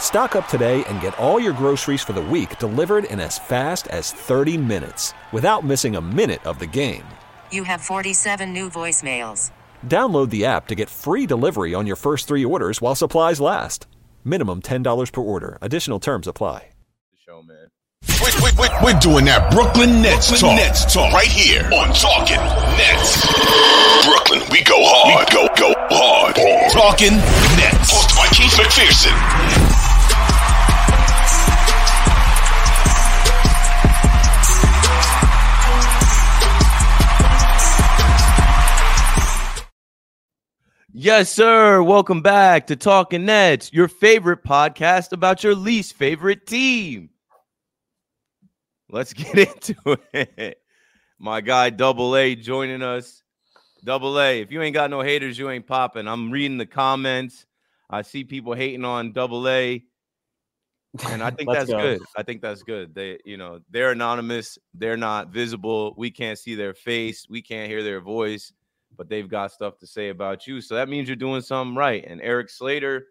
Stock up today and get all your groceries for the week delivered in as fast as 30 minutes without missing a minute of the game. You have 47 new voicemails. Download the app to get free delivery on your first three orders while supplies last. Minimum $10 per order. Additional terms apply. Show, man. We're, we're, we're doing that Brooklyn Nets Brooklyn talk. Nets talk. right here on Talkin' Nets. Brooklyn, we go hard. We go go hard. Talkin' Nets. Hosted by Keith McPherson. Yes, sir. Welcome back to Talkin' Nets, your favorite podcast about your least favorite team. Let's get into it. My guy Double A joining us. Double A, if you ain't got no haters, you ain't popping. I'm reading the comments. I see people hating on Double A. And I think that's go. good. I think that's good. They, you know, they're anonymous. They're not visible. We can't see their face. We can't hear their voice but they've got stuff to say about you. So that means you're doing something right. And Erik Slater,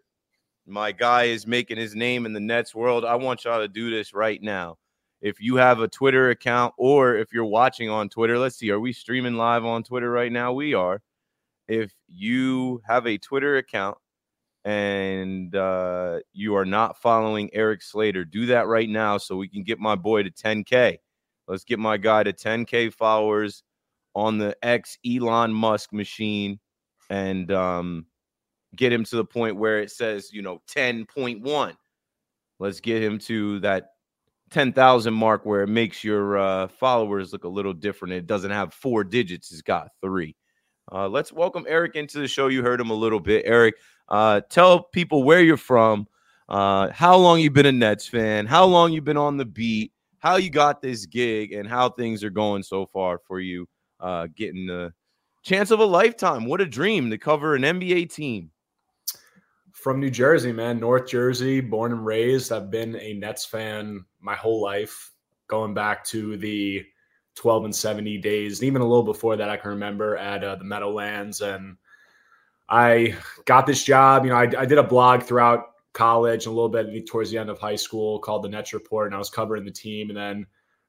my guy, is making his name in the Nets world. I want y'all to do this right now. If you have a Twitter account or if you're watching on Twitter, let's see, are we streaming live on Twitter right now? We are. If you have a Twitter account and uh, you are not following Erik Slater, do that right now so we can get my boy to 10K. Let's get my guy to 10K followers on the ex Elon Musk machine and um, get him to the point where it says, you know, 10.1. Let's get him to that 10,000 mark where it makes your uh, followers look a little different. It doesn't have four digits, it's got three. Uh, let's welcome Erik into the show. You heard him a little bit. Erik, uh, tell people where you're from, uh, how long you've been a Nets fan, how long you've been on the beat, how you got this gig, and how things are going so far for you uh, getting the chance of a lifetime. What a dream to cover an NBA team. From New Jersey, man, North Jersey, born and raised. I've been a Nets fan my whole life, going back to the 12 and 70 days, and even a little before that. I can remember at uh, the Meadowlands, and I got this job. You know, I, I did a blog throughout college and a little bit towards the end of high school called the Nets Report, and I was covering the team, and then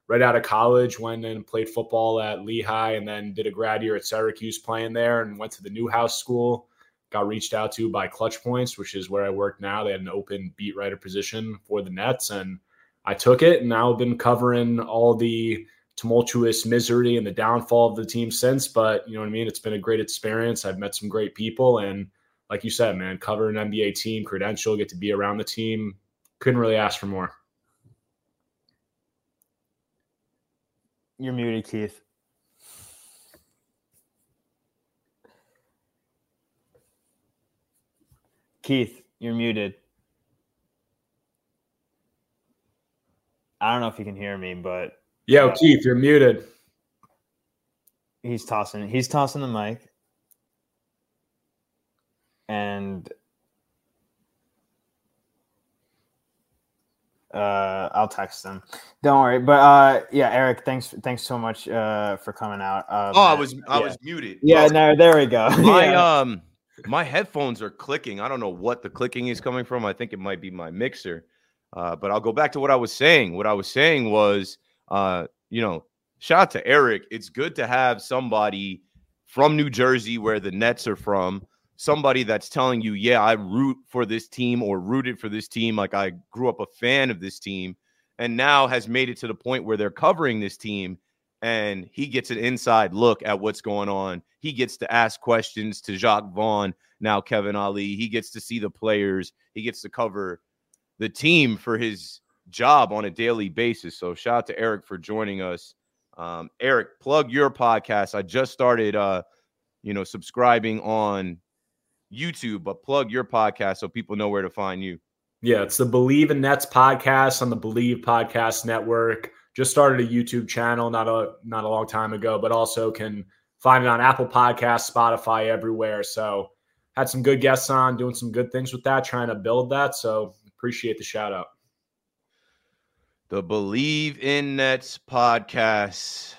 right out of college, went and played football at Lehigh and then did a grad year at Syracuse playing there and went to the Newhouse School. Got reached out to by Clutch Points, which is where I work now. They had an open beat writer position for the Nets, and I took it. And now I've been covering all the tumultuous misery and the downfall of the team since. But you know what I mean? It's been a great experience. I've met some great people. And like you said, man, cover an NBA team, credential, get to be around the team. Couldn't really ask for more. You're muted, Keith. Keith, you're muted. I don't know if you can hear me, but Yo, Keith, you're muted. he's tossing he's tossing the mic. And uh I'll text them Don't worry. But uh yeah, Erik, thanks thanks so much uh for coming out. Uh, Oh, I was I Yeah. was muted. Yeah, Well, no, there we go. my Yeah. um my headphones are clicking. I don't know what the clicking is coming from. I think it might be my mixer. Uh, but I'll go back to what I was saying. What I was saying was, uh, you know, shout out to Erik. It's good to have somebody from New Jersey, where the Nets are from, somebody that's telling you, yeah, I root for this team or rooted for this team. Like I grew up a fan of this team and now has made it to the point where they're covering this team and he gets an inside look at what's going on. He gets to ask questions to Jacque Vaughn, now Kevin Ollie. He gets to see the players. He gets to cover the team for his job on a daily basis. So shout out to Erik for joining us. Um, Erik, plug your podcast. I just started, uh, you know, subscribing on YouTube, but plug your podcast so people know where to find you. Yeah, it's the Believe in Nets podcast on the Believe Podcast Network. Just started a YouTube channel not a not a long time ago, but also can find it on Apple Podcasts, Spotify, everywhere. So had some good guests on, doing some good things with that, trying to build that. So appreciate the shout out. The Believe in Nets podcast.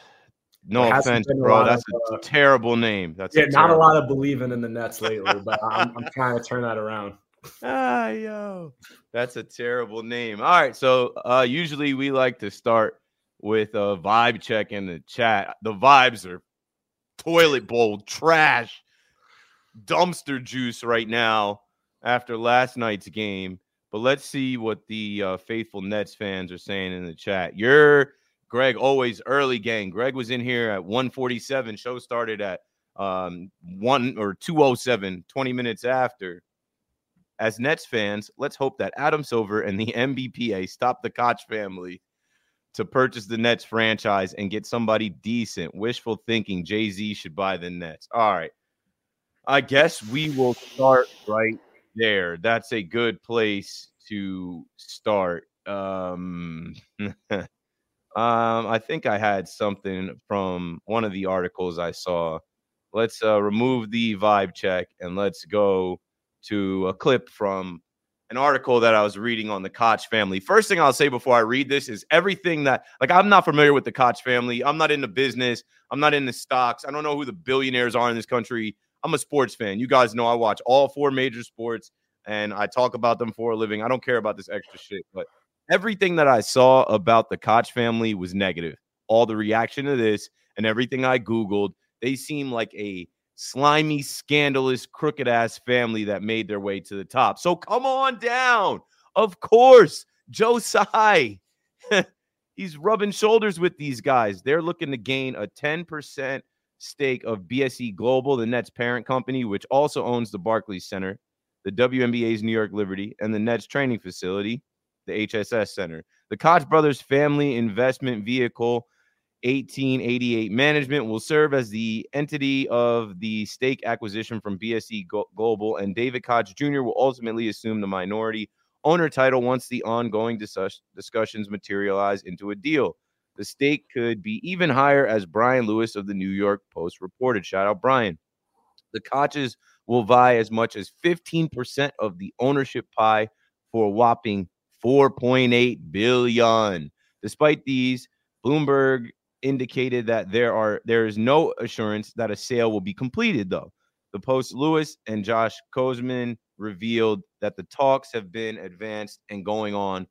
No offense, bro. That's of, a uh, terrible name. That's yeah, a not a lot of believing in the Nets lately, but I'm, I'm trying to turn that around. ah, yo, that's a terrible name. All right, so uh, usually we like to start with a vibe check in the chat. The vibes are toilet bowl trash, dumpster juice right now after last night's game. But let's see what the uh, faithful Nets fans are saying in the chat. You're Greg always early gang. Greg was in here at 147. Show started at um, 1 or 207, 20 minutes after. As Nets fans, let's hope that Adam Silver and the NBPA stop the Koch family to purchase the Nets franchise and get somebody decent. Wishful thinking Jay Z should buy the Nets. All right. I guess we will start right there. That's a good place to start. Um, um, I think I had something from one of the articles I saw. Let's uh, remove the vibe check and let's go to a clip from an article that I was reading on the Koch family. First thing I'll say before I read this is everything that, like, I'm not familiar with the Koch family. I'm not in the business. I'm not in the stocks. I don't know who the billionaires are in this country. I'm a sports fan. You guys know I watch all four major sports and I talk about them for a living. I don't care about this extra shit, but everything that I saw about the Koch family was negative. All the reaction to this and everything I Googled, they seem like a slimy, scandalous, crooked ass family that made their way to the top. So come on down. Of course, Joe. He's rubbing shoulders with these guys. They're looking to gain a 10% stake of BSE Global, the Nets parent company, which also owns the Barclays Center, the WNBA's New York Liberty, and the Nets training facility, the HSS Center. The Koch brothers family investment vehicle 1888 Management will serve as the entity of the stake acquisition from BSE Global, and David Koch Jr. will ultimately assume the minority owner title once the ongoing dis- discussions materialize into a deal. The stake could be even higher, as Brian Lewis of the New York Post reported. Shout out, Brian. The Koch's will vie as much as 15% of the ownership pie for a whopping 4.8 billion. Despite these, Bloomberg indicated that there are there is no assurance that a sale will be completed though. The Post Lewis and Josh Kosman revealed that the talks have been advanced and going on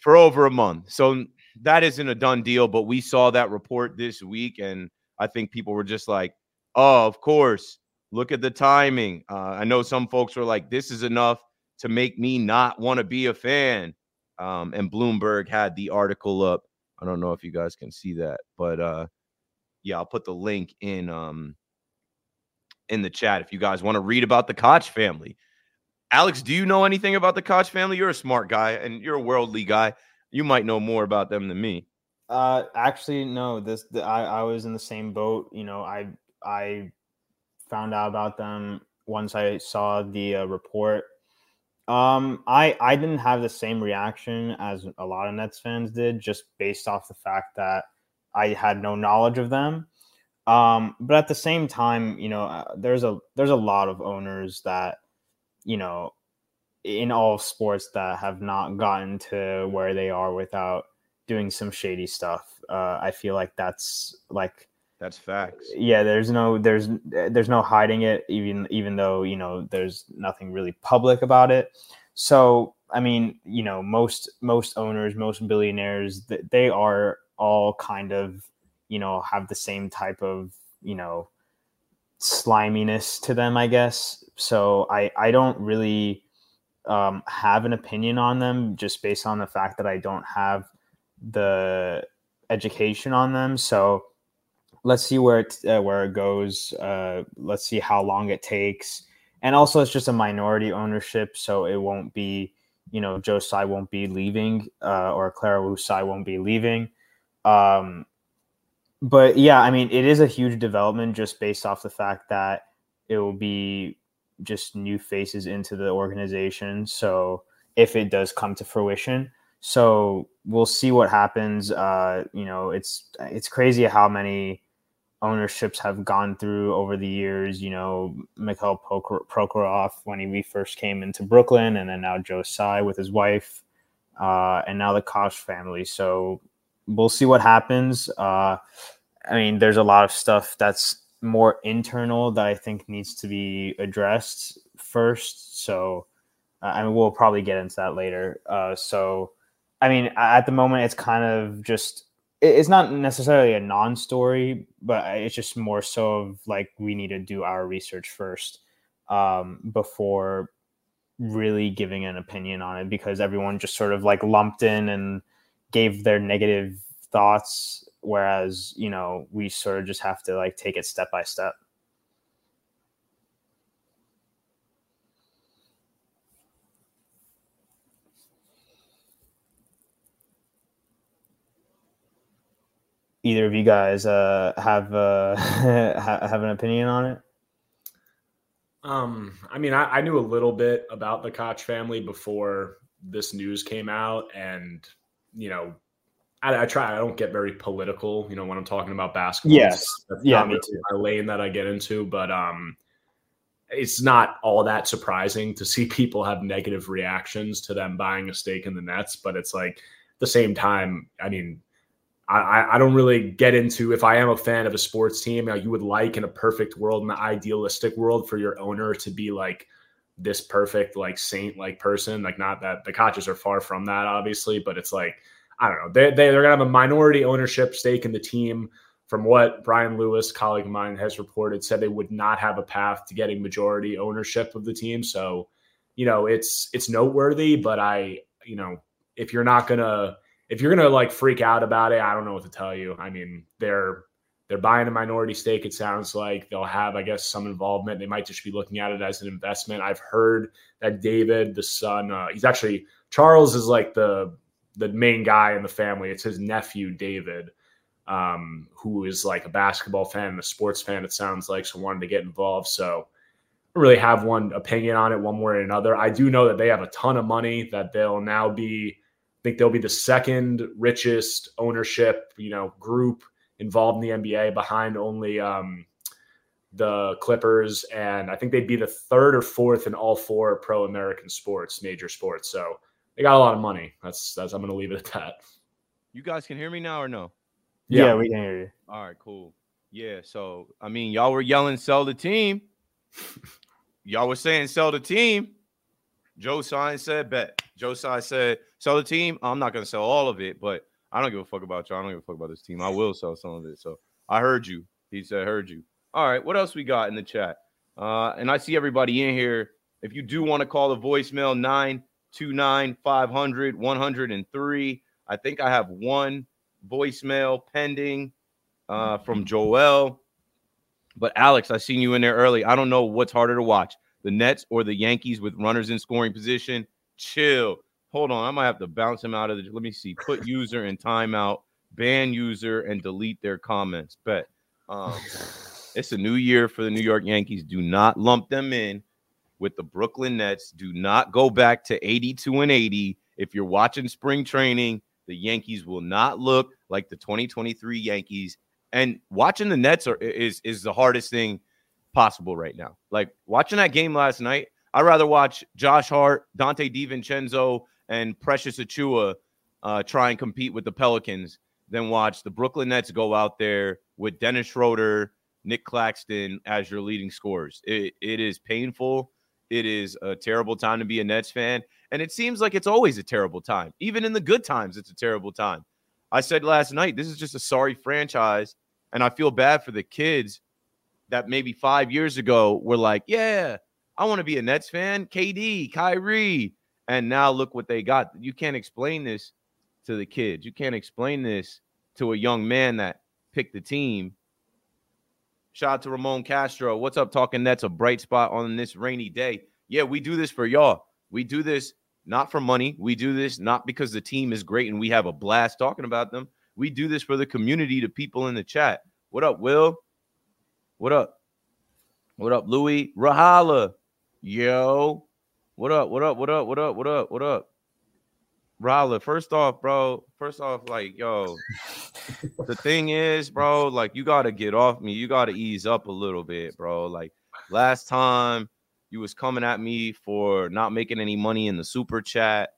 for over a month. So that isn't a done deal, but we saw that report this week and I think people were just like, "Oh, of course. Look at the timing." Uh, I know some folks were like, "This is enough to make me not want to be a fan." Um, and Bloomberg had the article up I don't know if you guys can see that, but uh yeah, I'll put the link in um in the chat if you guys want to read about the Koch family. Alex, do you know anything about the Koch family? You're a smart guy and you're a worldly guy. You might know more about them than me. Uh actually no, this the, I I was in the same boat, you know, I I found out about them once I saw the uh, report um, I I didn't have the same reaction as a lot of Nets fans did, just based off the fact that I had no knowledge of them. Um, but at the same time, you know, uh, there's a there's a lot of owners that, you know, in all sports that have not gotten to where they are without doing some shady stuff. Uh, I feel like that's like That's facts. Yeah, there's no there's there's no hiding it even even though, you know, there's nothing really public about it. So, I mean, you know, most most owners, most billionaires, they are all kind of, you know, have the same type of, you know, sliminess to them, I guess. So, I I don't really um, have an opinion on them just based on the fact that I don't have the education on them. So let's see where it uh, where it goes. Uh, let's see how long it takes. And also, it's just a minority ownership, so it won't be, you know, Joe Tsai won't be leaving, uh, or Clara Wu Tsai won't be leaving. Um, but yeah, I mean, it is a huge development just based off the fact that it will be just new faces into the organization. So if it does come to fruition, so we'll see what happens. Uh, you know, it's it's crazy how many ownerships have gone through over the years. You know, Mikhail Prokhorov when he, first came into Brooklyn, and then now Joe Tsai with his wife, uh, and now the Koch family. So we'll see what happens. Uh, I mean, there's a lot of stuff that's more internal that I think needs to be addressed first. So, uh, I mean, we'll probably get into that later. Uh, so, I mean, at the moment, it's kind of just it's not necessarily a non-story, but it's just more so of like we need to do our research first um, before really giving an opinion on it because everyone just sort of like lumped in and gave their negative thoughts whereas you know we sort of just have to like take it step by step either of you guys uh, have uh, have an opinion on it um i mean I, I knew a little bit about the koch family before this news came out and you know I, I, try. I don't get very political, you know, when I'm talking about basketball. Yes, That's yeah, me too. My lane that I get into, but um, it's not all that surprising to see people have negative reactions to them buying a stake in the Nets. But it's like at the same time, I mean, I, I don't really get into if I am a fan of a sports team. You, would like in a perfect world, in the idealistic world, for your owner to be like this perfect, like saint like person. Like not that the Koches are far from that, obviously, but it's like I don't know. They, they, they're going to have a minority ownership stake in the team. From what Brian Lewis, colleague of mine, has reported, said they would not have a path to getting majority ownership of the team. So, you know, it's it's noteworthy, but I, you know, if you're not gonna if you're gonna like freak out about it, I don't know what to tell you. I mean, they're they're buying a minority stake. It sounds like they'll have, I guess, some involvement. They might just be looking at it as an investment. I've heard that David, the son, uh, he's actually Charles is like the the main guy in the family. It's his nephew David, um, who is like a basketball fan and a sports fan. It sounds like so wanted to get involved. So really have one opinion on it, one way or another. I do know that they have a ton of money. That they'll now be, think they'll be the second richest ownership, you know, group involved in the NBA, behind only. Um, the Clippers, and I think they'd be the third or fourth in all four pro American sports, major sports. So they got a lot of money. That's that's I'm gonna leave it at that. You guys can hear me now or no? Yeah, yeah we can hear you. All right, cool. Yeah, so I mean, y'all were yelling sell the team. y'all were saying sell the team. Joe Tsai said bet. Joe Tsai said sell the team. I'm not gonna sell all of it, but I don't give a fuck about y'all. I don't give a fuck about this team. I will sell some of it. So I heard you. He said heard you. All right, what else we got in the chat? Uh, and I see everybody in here. If you do want to call the voicemail, nine 29 500 103. I think I have one voicemail pending uh, from Joel. But Alex, I seen you in there early. I don't know what's harder to watch, the Nets or the Yankees with runners in scoring position. Chill. Hold on, I might have to bounce him out of the. Let me see. Put user in timeout, ban user, and delete their comments. But Um, it's a new year for the New York Yankees. Do not lump them in with the Brooklyn Nets. Do not go back to 82 and 80. If you're watching spring training, the Yankees will not look like the 2023 Yankees. And watching the Nets are, is is the hardest thing possible right now. Like watching that game last night, I'd rather watch Josh Hart, Donte DiVincenzo, and Precious Achiuwa uh, try and compete with the Pelicans than watch the Brooklyn Nets go out there with Dennis Schroeder, Nick Claxton as your leading scorers. It, it is painful. It is a terrible time to be a Nets fan. And it seems like it's always a terrible time. Even in the good times, it's a terrible time. I said last night, this is just a sorry franchise. And I feel bad for the kids that maybe five years ago were like, yeah, I want to be a Nets fan. KD, Kyrie. And now look what they got. You can't explain this to the kids. You can't explain this to a young man that picked the team. Shout out to Ramon Castro. What's up, talking Nets? A bright spot on this rainy day. Yeah, we do this for y'all. We do this not for money. We do this not because the team is great and we have a blast talking about them. We do this for the community, the people in the chat. What up, Will? What up? What up, Louis? Rahala. Yo. What up? What up? What up? What up? What up? What up? Rahala, first off, bro, first off, like, yo, the thing is, bro, like, you got to get off me. You got to ease up a little bit, bro. Like, last time you was coming at me for not making any money in the super chat.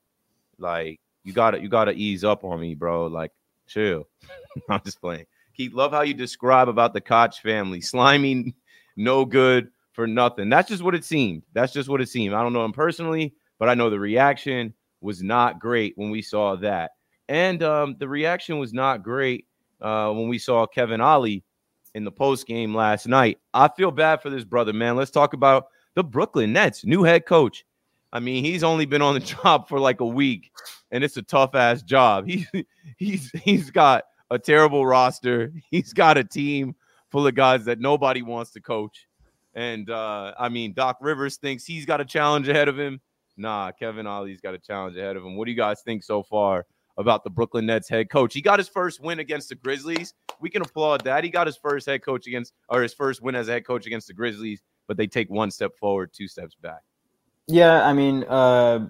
Like, you got to, you got to ease up on me, bro. Like, chill. I'm just playing. Keith, love how you describe about the Koch family. Slimy, no good for nothing. That's just what it seemed. That's just what it seemed. I don't know him personally, but I know the reaction was not great when we saw that. And um, the reaction was not great uh, when we saw Kevin Ollie in the post game last night. I feel bad for this brother, man. Let's talk about the Brooklyn Nets, new head coach. I mean, he's only been on the job for like a week, and it's a tough ass job. He he's he's got a terrible roster. He's got a team full of guys that nobody wants to coach. And uh, I mean, Doc Rivers thinks he's got a challenge ahead of him. Nah, Kevin Ollie's got a challenge ahead of him. What do you guys think so far about the Brooklyn Nets head coach? He got his first win against the Grizzlies. We can applaud that. He got his first head coach against, or his first win as a head coach against the Grizzlies, but they take one step forward, two steps back. Yeah, I mean, uh,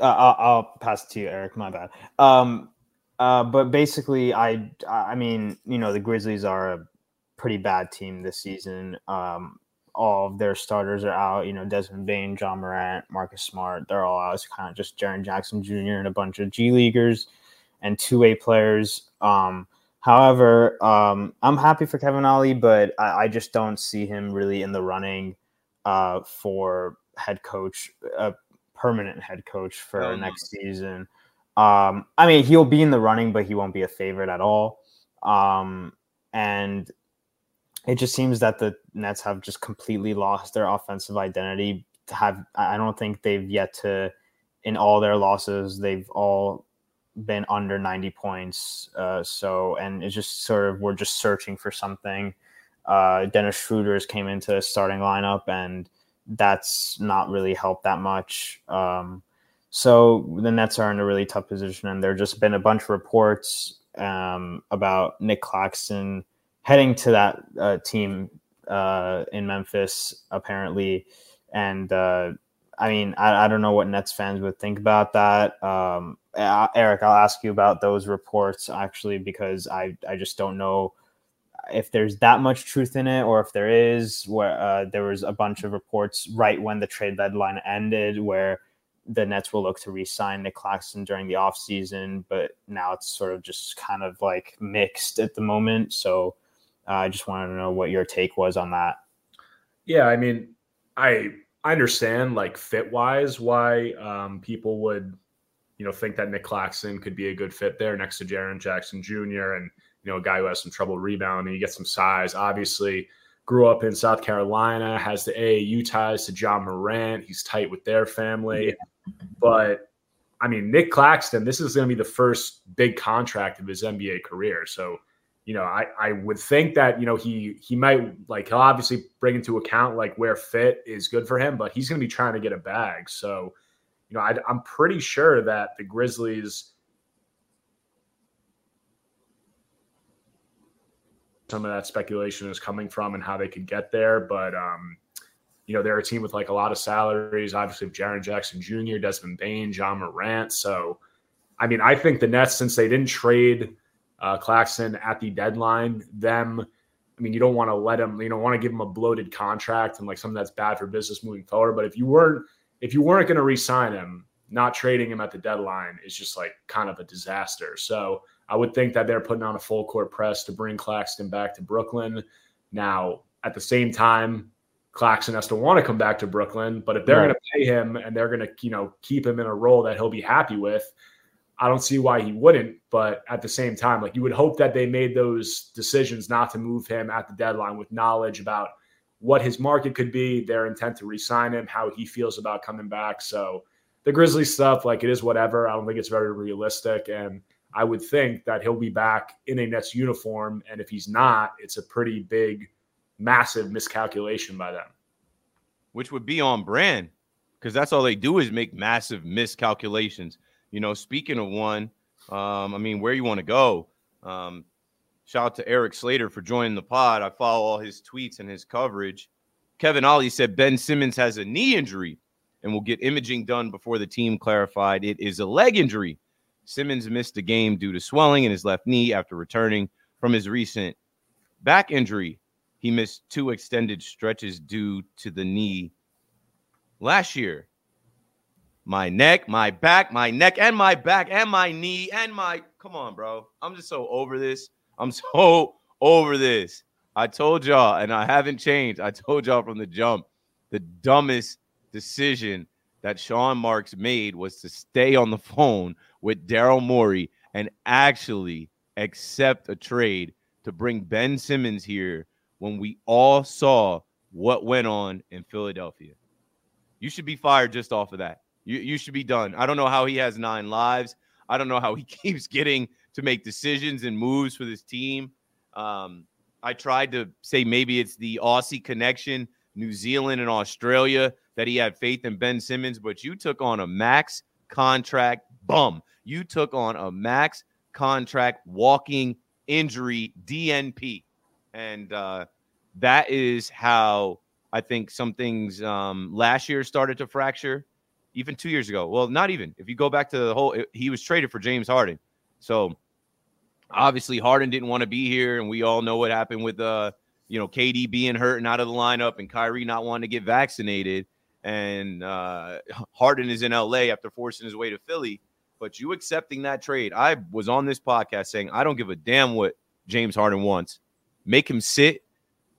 I'll, I'll pass it to you, Erik. My bad. Um, uh, but basically, I, I mean, you know, the Grizzlies are a pretty bad team this season. Um, all of their starters are out. You know, Desmond Bane, Ja Morant, Marcus Smart, they're all out. It's kind of just Jaren Jackson Jr. and a bunch of G leaguers and two way players. Um, however, um, I'm happy for Kevin Ollie, but I, I, just don't see him really in the running uh, for head coach, a permanent head coach for oh, next no. season. Um, I mean, he'll be in the running, but he won't be a favorite at all. Um, and it just seems that the Nets have just completely lost their offensive identity. Have, I don't think they've yet to, in all their losses, they've all been under 90 points. Uh, so, and it's just sort of, we're just searching for something. Uh, Dennis Schroeder's came into the starting lineup, and that's not really helped that much. Um, so the Nets are in a really tough position, and there just been a bunch of reports um, about Nick Claxton heading to that uh, team uh, in Memphis, apparently. And uh, I mean, I, I, don't know what Nets fans would think about that. Um, Erik, I'll ask you about those reports actually, because I, I just don't know if there's that much truth in it or if there is. Where uh, there was a bunch of reports right when the trade deadline ended where the Nets will look to re-sign Nick Claxton during the offseason, but now it's sort of just kind of like mixed at the moment. So I just wanted to know what your take was on that. Yeah, I mean, I I understand like fit wise why um, people would you know think that Nick Claxton could be a good fit there next to Jaren Jackson Jr. and you know a guy who has some trouble rebounding. You get some size. Obviously, grew up in South Carolina, has the AAU ties to Ja Morant. He's tight with their family, yeah. but. I mean, Nick Claxton, this is going to be the first big contract of his NBA career. So you know, I, I would think that, you know, he he might like he'll obviously bring into account like where fit is good for him, but he's going to be trying to get a bag. So, you know, I, I'm pretty sure that the Grizzlies some of that speculation is coming from and how they could get there. But um, you know, they're a team with like a lot of salaries, obviously Jaren Jackson Jr., Desmond Bane, Ja Morant. So I mean, I think the Nets, since they didn't trade uh, Claxton at the deadline. Them, I mean, you don't want to let him, you don't want to give him a bloated contract and like something that's bad for business moving forward. But if you weren't, if you weren't going to re-sign him, not trading him at the deadline is just like kind of a disaster. So I would think that they're putting on a full court press to bring Claxton back to Brooklyn. Now, at the same time, Claxton has to want to come back to Brooklyn, but if they're Right. going to pay him and they're going to, you know, keep him in a role that he'll be happy with, I don't see why he wouldn't. But at the same time, like you would hope that they made those decisions not to move him at the deadline with knowledge about what his market could be, their intent to re-sign him, how he feels about coming back. So the Grizzlies stuff, like it is whatever. I don't think it's very realistic. And I would think that he'll be back in a Nets uniform. And if he's not, it's a pretty big, massive miscalculation by them. which would be on brand because that's all they do is make massive miscalculations. You know, speaking of one, um, I mean, where you want to go? Um, shout out to Erik Slater for joining the pod. I follow all his tweets and his coverage. Kevin Ollie said Ben Simmons has a knee injury and will get imaging done before the team clarified it is a leg injury. Simmons missed a game due to swelling in his left knee after returning from his recent back injury. He missed two extended stretches due to the knee last year. My neck, my back, my neck, and my back, and my knee, and my. Come on, bro. I'm just so over this. I'm so over this. I told y'all, and I haven't changed. I told y'all from the jump the dumbest decision that Sean Marks made was to stay on the phone with Daryl Morey and actually accept a trade to bring Ben Simmons here when we all saw what went on in Philadelphia. You should be fired just off of that. You, you should be done. I don't know how he has nine lives. I don't know how he keeps getting to make decisions and moves for this team. Um, I tried to say maybe it's the Aussie connection, New Zealand and Australia, that he had faith in Ben Simmons, but you took on a max contract bum. You took on a max contract walking injury DNP. And uh, that is how I think some things um, last year started to fracture, even two years ago. Well, not even. If you go back to the whole, he was traded for James Harden. So obviously Harden didn't want to be here, and we all know what happened with uh, you know, KD being hurt and out of the lineup, and Kyrie not wanting to get vaccinated, and uh, Harden is in LA after forcing his way to Philly. But you accepting that trade, I was on this podcast saying I don't give a damn what James Harden wants. Make him sit,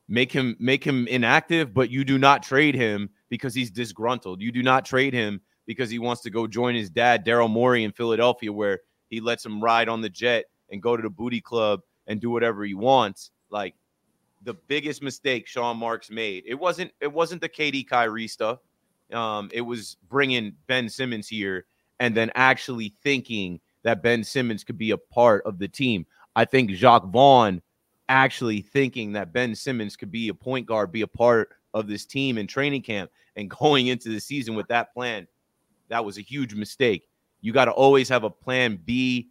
make him make him inactive, but you do not trade him because he's disgruntled. You do not trade him because he wants to go join his dad, Daryl Morey, in Philadelphia, where he lets him ride on the jet and go to the booty club and do whatever he wants. Like the biggest mistake Sean Marks made. It wasn't it wasn't the KD Kyrie stuff. Um, it was bringing Ben Simmons here and then actually thinking that Ben Simmons could be a part of the team. I think Jacque Vaughn actually thinking that Ben Simmons could be a point guard, be a part of this team in training camp and going into the season with that plan. That was a huge mistake. You got to always have a plan B,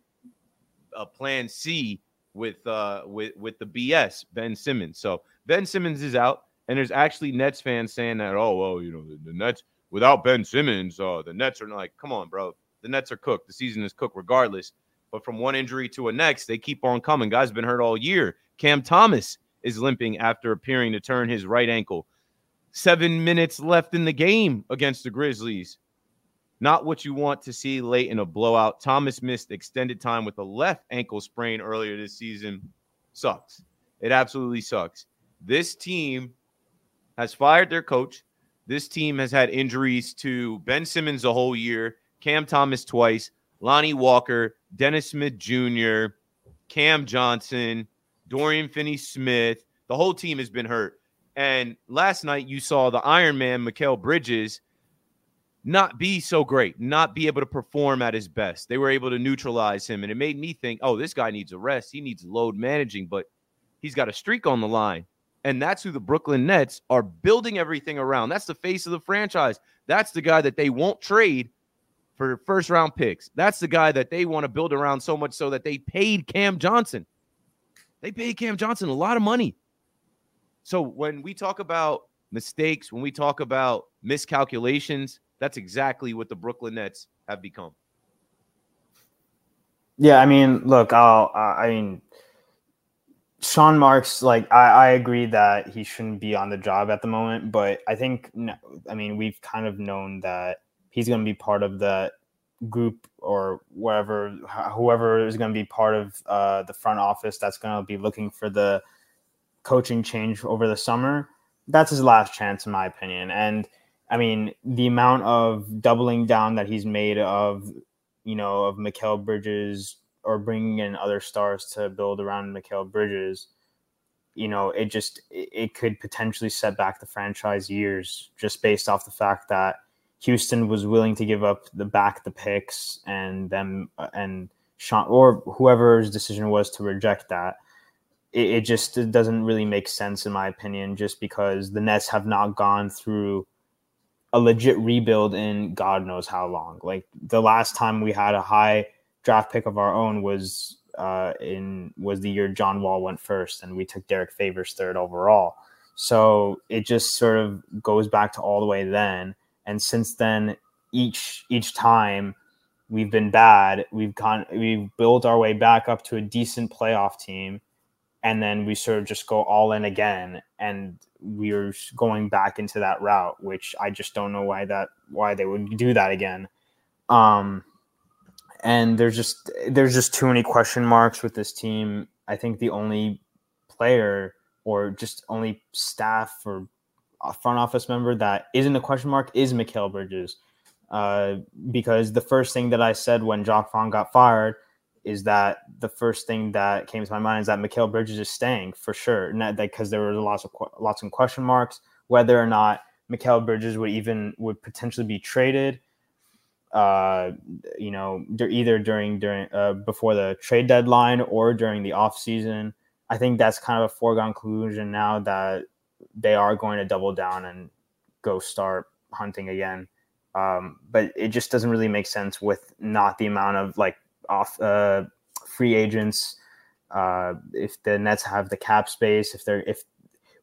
a plan C with uh with with the BS Ben Simmons. So Ben Simmons is out, and there's actually Nets fans saying that oh well you know the, the Nets without Ben Simmons uh the Nets are like come on bro the Nets are cooked the season is cooked regardless. But from one injury to a next, they keep on coming. Guys been hurt all year. Cam Thomas is limping after appearing to turn his right ankle. Seven minutes left in the game against the Grizzlies. Not what you want to see late in a blowout. Thomas missed extended time with a left ankle sprain earlier this season. Sucks. It absolutely sucks. This team has fired their coach. This team has had injuries to Ben Simmons the whole year, Cam Thomas twice, Lonnie Walker, Dennis Smith Jr., Cam Johnson, Dorian Finney Smith. The whole team has been hurt. And last night you saw the Iron Man, Mikal Bridges, not be so great, not be able to perform at his best. They were able to neutralize him. And it made me think, oh, this guy needs a rest. He needs load managing, but he's got a streak on the line. And that's who the Brooklyn Nets are building everything around. That's the face of the franchise. That's the guy that they won't trade for first round picks. That's the guy that they want to build around so much so that they paid Cam Johnson. They paid Cam Johnson a lot of money. So when we talk about mistakes, when we talk about miscalculations, that's exactly what the Brooklyn Nets have become. Yeah, I mean, look, I'll, I mean, Sean Marks, like, I, I agree that he shouldn't be on the job at the moment, but I think, I mean, we've kind of known that he's going to be part of the group or whatever, whoever is going to be part of uh, the front office that's going to be looking for the coaching change over the summer, that's his last chance, in my opinion. And I mean, the amount of doubling down that he's made of, you know, of Mikal Bridges or bringing in other stars to build around Mikal Bridges, you know, it just it could potentially set back the franchise years just based off the fact that Houston was willing to give up the back the picks and them uh, and Sean or whoever's decision was to reject that. It, it just it doesn't really make sense in my opinion, just because the Nets have not gone through a legit rebuild in God knows how long. Like the last time we had a high draft pick of our own was uh, in was the year John Wall went first, and we took Derrick Favors third overall. So it just sort of goes back to all the way then. And since then, each each time we've been bad, we've gone we've built our way back up to a decent playoff team, and then we sort of just go all in again, and we're going back into that route, which I just don't know why that why they would do that again. Um, and there's just there's just too many question marks with this team. I think the only player or just only staff or front office member that isn't a question mark is Mikal Bridges. Uh, because the first thing that I said when Jacque Vaughn got fired is that the first thing that came to my mind is that Mikal Bridges is staying for sure, That because there were lots of lots of question marks whether or not Mikal Bridges would even would potentially be traded uh, you know, either during during uh, before the trade deadline or during the off season. I think that's kind of a foregone conclusion now that they are going to double down and go start hunting again. Um, but it just doesn't really make sense with not the amount of like off uh, free agents. Uh, if the Nets have the cap space, if they're if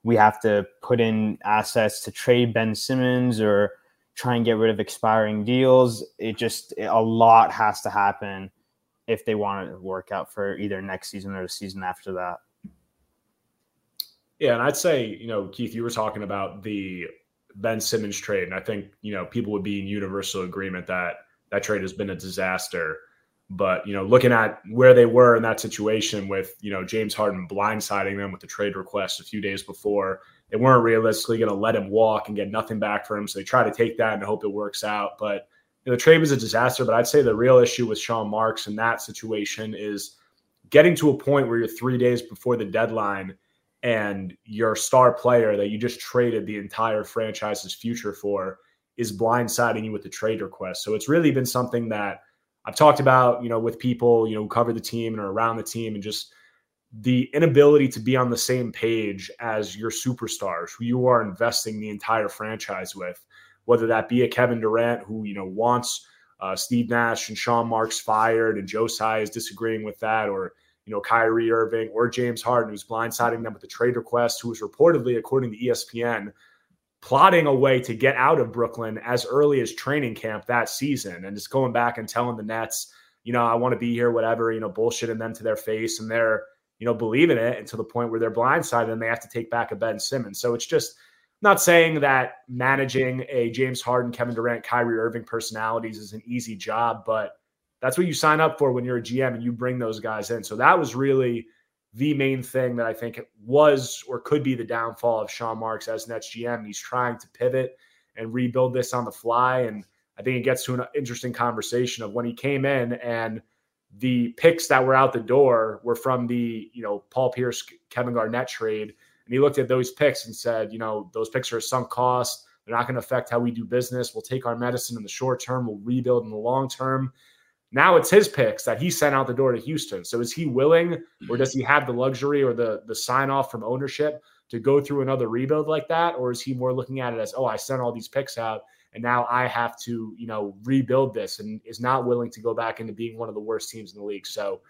we have to put in assets to trade Ben Simmons or try and get rid of expiring deals. It just a lot has to happen if they want to work out for either next season or the season after that. Yeah, and I'd say, you know, Keith, you were talking about the Ben Simmons trade, and I think, you know, people would be in universal agreement that that trade has been a disaster. But, you know, looking at where they were in that situation with, you know, James Harden blindsiding them with the trade request a few days before, they weren't realistically going to let him walk and get nothing back for him. So they try to take that and hope it works out. But you know, the trade was a disaster. But I'd say the real issue with Sean Marks in that situation is getting to a point where you're three days before the deadline and your star player that you just traded the entire franchise's future for is blindsiding you with the trade request. So it's really been something that I've talked about, you know, with people, you know, who cover the team and are around the team and just the inability to be on the same page as your superstars who you are investing the entire franchise with, whether that be a Kevin Durant who, you know, wants uh, Steve Nash and Sean Marks fired and Joe Tsai is disagreeing with that, or, you know, Kyrie Irving or James Harden who's blindsiding them with a trade request, who was reportedly, according to ESPN, plotting a way to get out of Brooklyn as early as training camp that season and just going back and telling the Nets, you know, I want to be here, whatever, you know, bullshitting them to their face. And they're, you know, believing it until the point where they're blindsided and they have to take back a Ben Simmons. So it's just not saying that managing a James Harden, Kevin Durant, Kyrie Irving personalities is an easy job, but that's what you sign up for when you're a GM and you bring those guys in. So that was really the main thing that I think was or could be the downfall of Sean Marks as Nets GM. He's trying to pivot and rebuild this on the fly. And I think it gets to an interesting conversation of when he came in and – the picks that were out the door were from the you know Paul Pierce, Kevin Garnett trade, and he looked at those picks and said, you know, those picks are a sunk cost. They're not going to affect how we do business. We'll take our medicine in the short term. We'll rebuild in the long term. Now it's his picks that he sent out the door to Houston. So is he willing, or does he have the luxury or the the sign off from ownership to go through another rebuild like that, or is he more looking at it as, oh, I sent all these picks out and now I have to, you know, rebuild this and is not willing to go back into being one of the worst teams in the league. So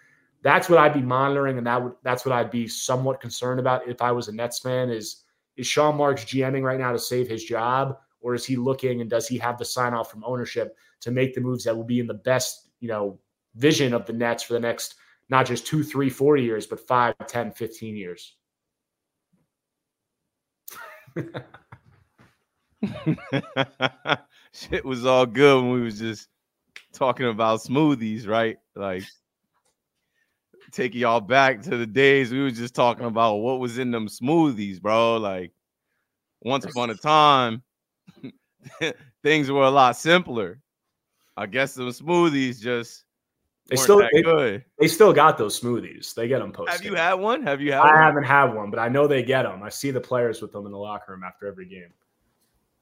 that's what I'd be monitoring, and that would that's what I'd be somewhat concerned about if I was a Nets fan. Is is Sean Marks GMing right now to save his job, or is he looking and does he have the sign off from ownership to make the moves that will be in the best, you know, vision of the Nets for the next not just two, three, four years, but five, 10, 15 years? Shit was all good when we was just talking about smoothies, right? Like take y'all back to the days we was just talking about what was in them smoothies, bro. Like once upon a time, things were a lot simpler. I guess the smoothies just They still they, good. they still got those smoothies. They get them posted. Have you had one? Have you had I one? haven't had one, but I know they get them. I see the players with them in the locker room after every game.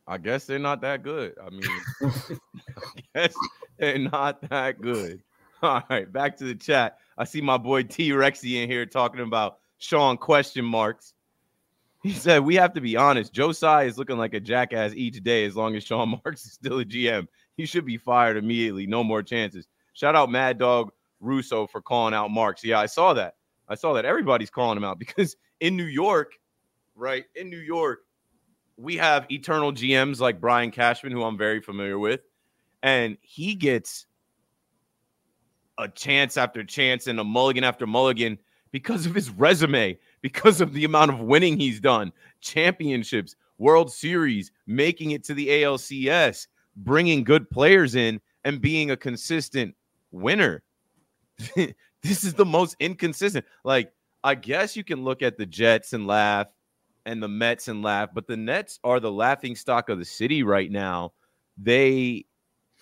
I guess they're not that good. I mean, I guess they're not that good. All right, back to the chat. I see my boy T Rexy in here talking about Sean question marks. He said we have to be honest. Joe Tsai is looking like a jackass each day as long as Sean Marks is still a GM. He should be fired immediately. No more chances. Shout out Mad Dog Russo for calling out Marks. Yeah, I saw that. I saw that. Everybody's calling him out because in New York, right? In New York, we have eternal GMs like Brian Cashman, who I'm very familiar with, and he gets a chance after chance and a mulligan after mulligan because of his resume, because of the amount of winning he's done, championships, World Series, making it to the ALCS, bringing good players in, and being a consistent winner. this is the most inconsistent. Like, I guess you can look at the Jets and laugh and the Mets and laugh, but the Nets are the laughing stock of the city right now. They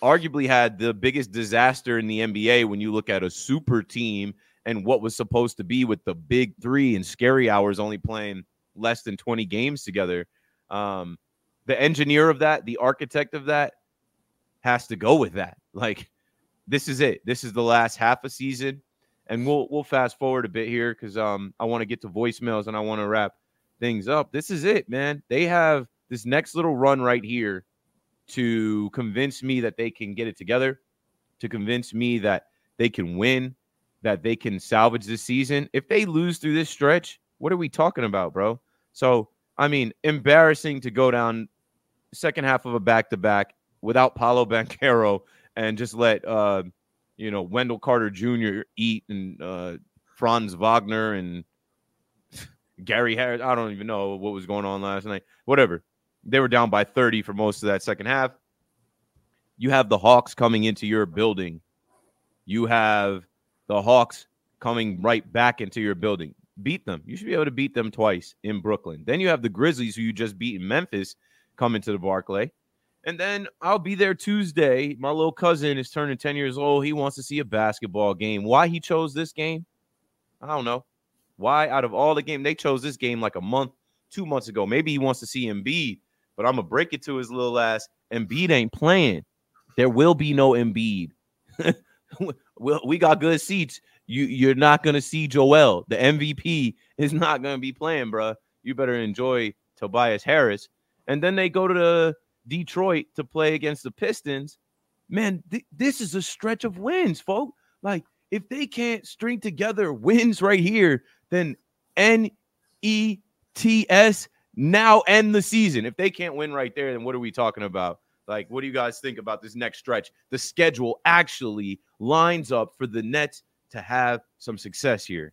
arguably had the biggest disaster in the NBA when you look at a super team and what was supposed to be with the big three and scary hours only playing less than 20 games together. Um, the engineer of that, the architect of that, has to go with that. Like, this is it. This is the last half a season. And we'll we'll fast forward a bit here because um I want to get to voicemails and I want to wrap things up. This is it, man. They have this next little run right here to convince me that they can get it together, to convince me that they can win, that they can salvage this season. If they lose through this stretch, what are we talking about, bro? So, I mean, embarrassing to go down second half of a back to back without Paolo Banchero and just let uh you know Wendell Carter Jr. eat and uh Franz Wagner and Gary Harris. I don't even know what was going on last night. Whatever. They were down by 30 for most of that second half. You have the Hawks coming into your building. You have the Hawks coming right back into your building. Beat them. You should be able to beat them twice in Brooklyn. Then you have the Grizzlies, who you just beat in Memphis, coming to the Barclay. And then I'll be there Tuesday. My little cousin is turning 10 years old. He wants to see a basketball game. Why he chose this game? I don't know. Why out of all the game they chose this game like a month, two months ago? Maybe he wants to see Embiid, but I'm gonna break it to his little ass. Embiid ain't playing. There will be no Embiid. we, got good seats. You you're not gonna see Joel. The MVP is not gonna be playing, bro. You better enjoy Tobias Harris. And then they go to the Detroit to play against the Pistons. Man, th- this is a stretch of wins, folks. Like if they can't string together wins right here, then N E T S now end the season. If they can't win right there, then what are we talking about? Like, what do you guys think about this next stretch? The schedule actually lines up for the Nets to have some success here.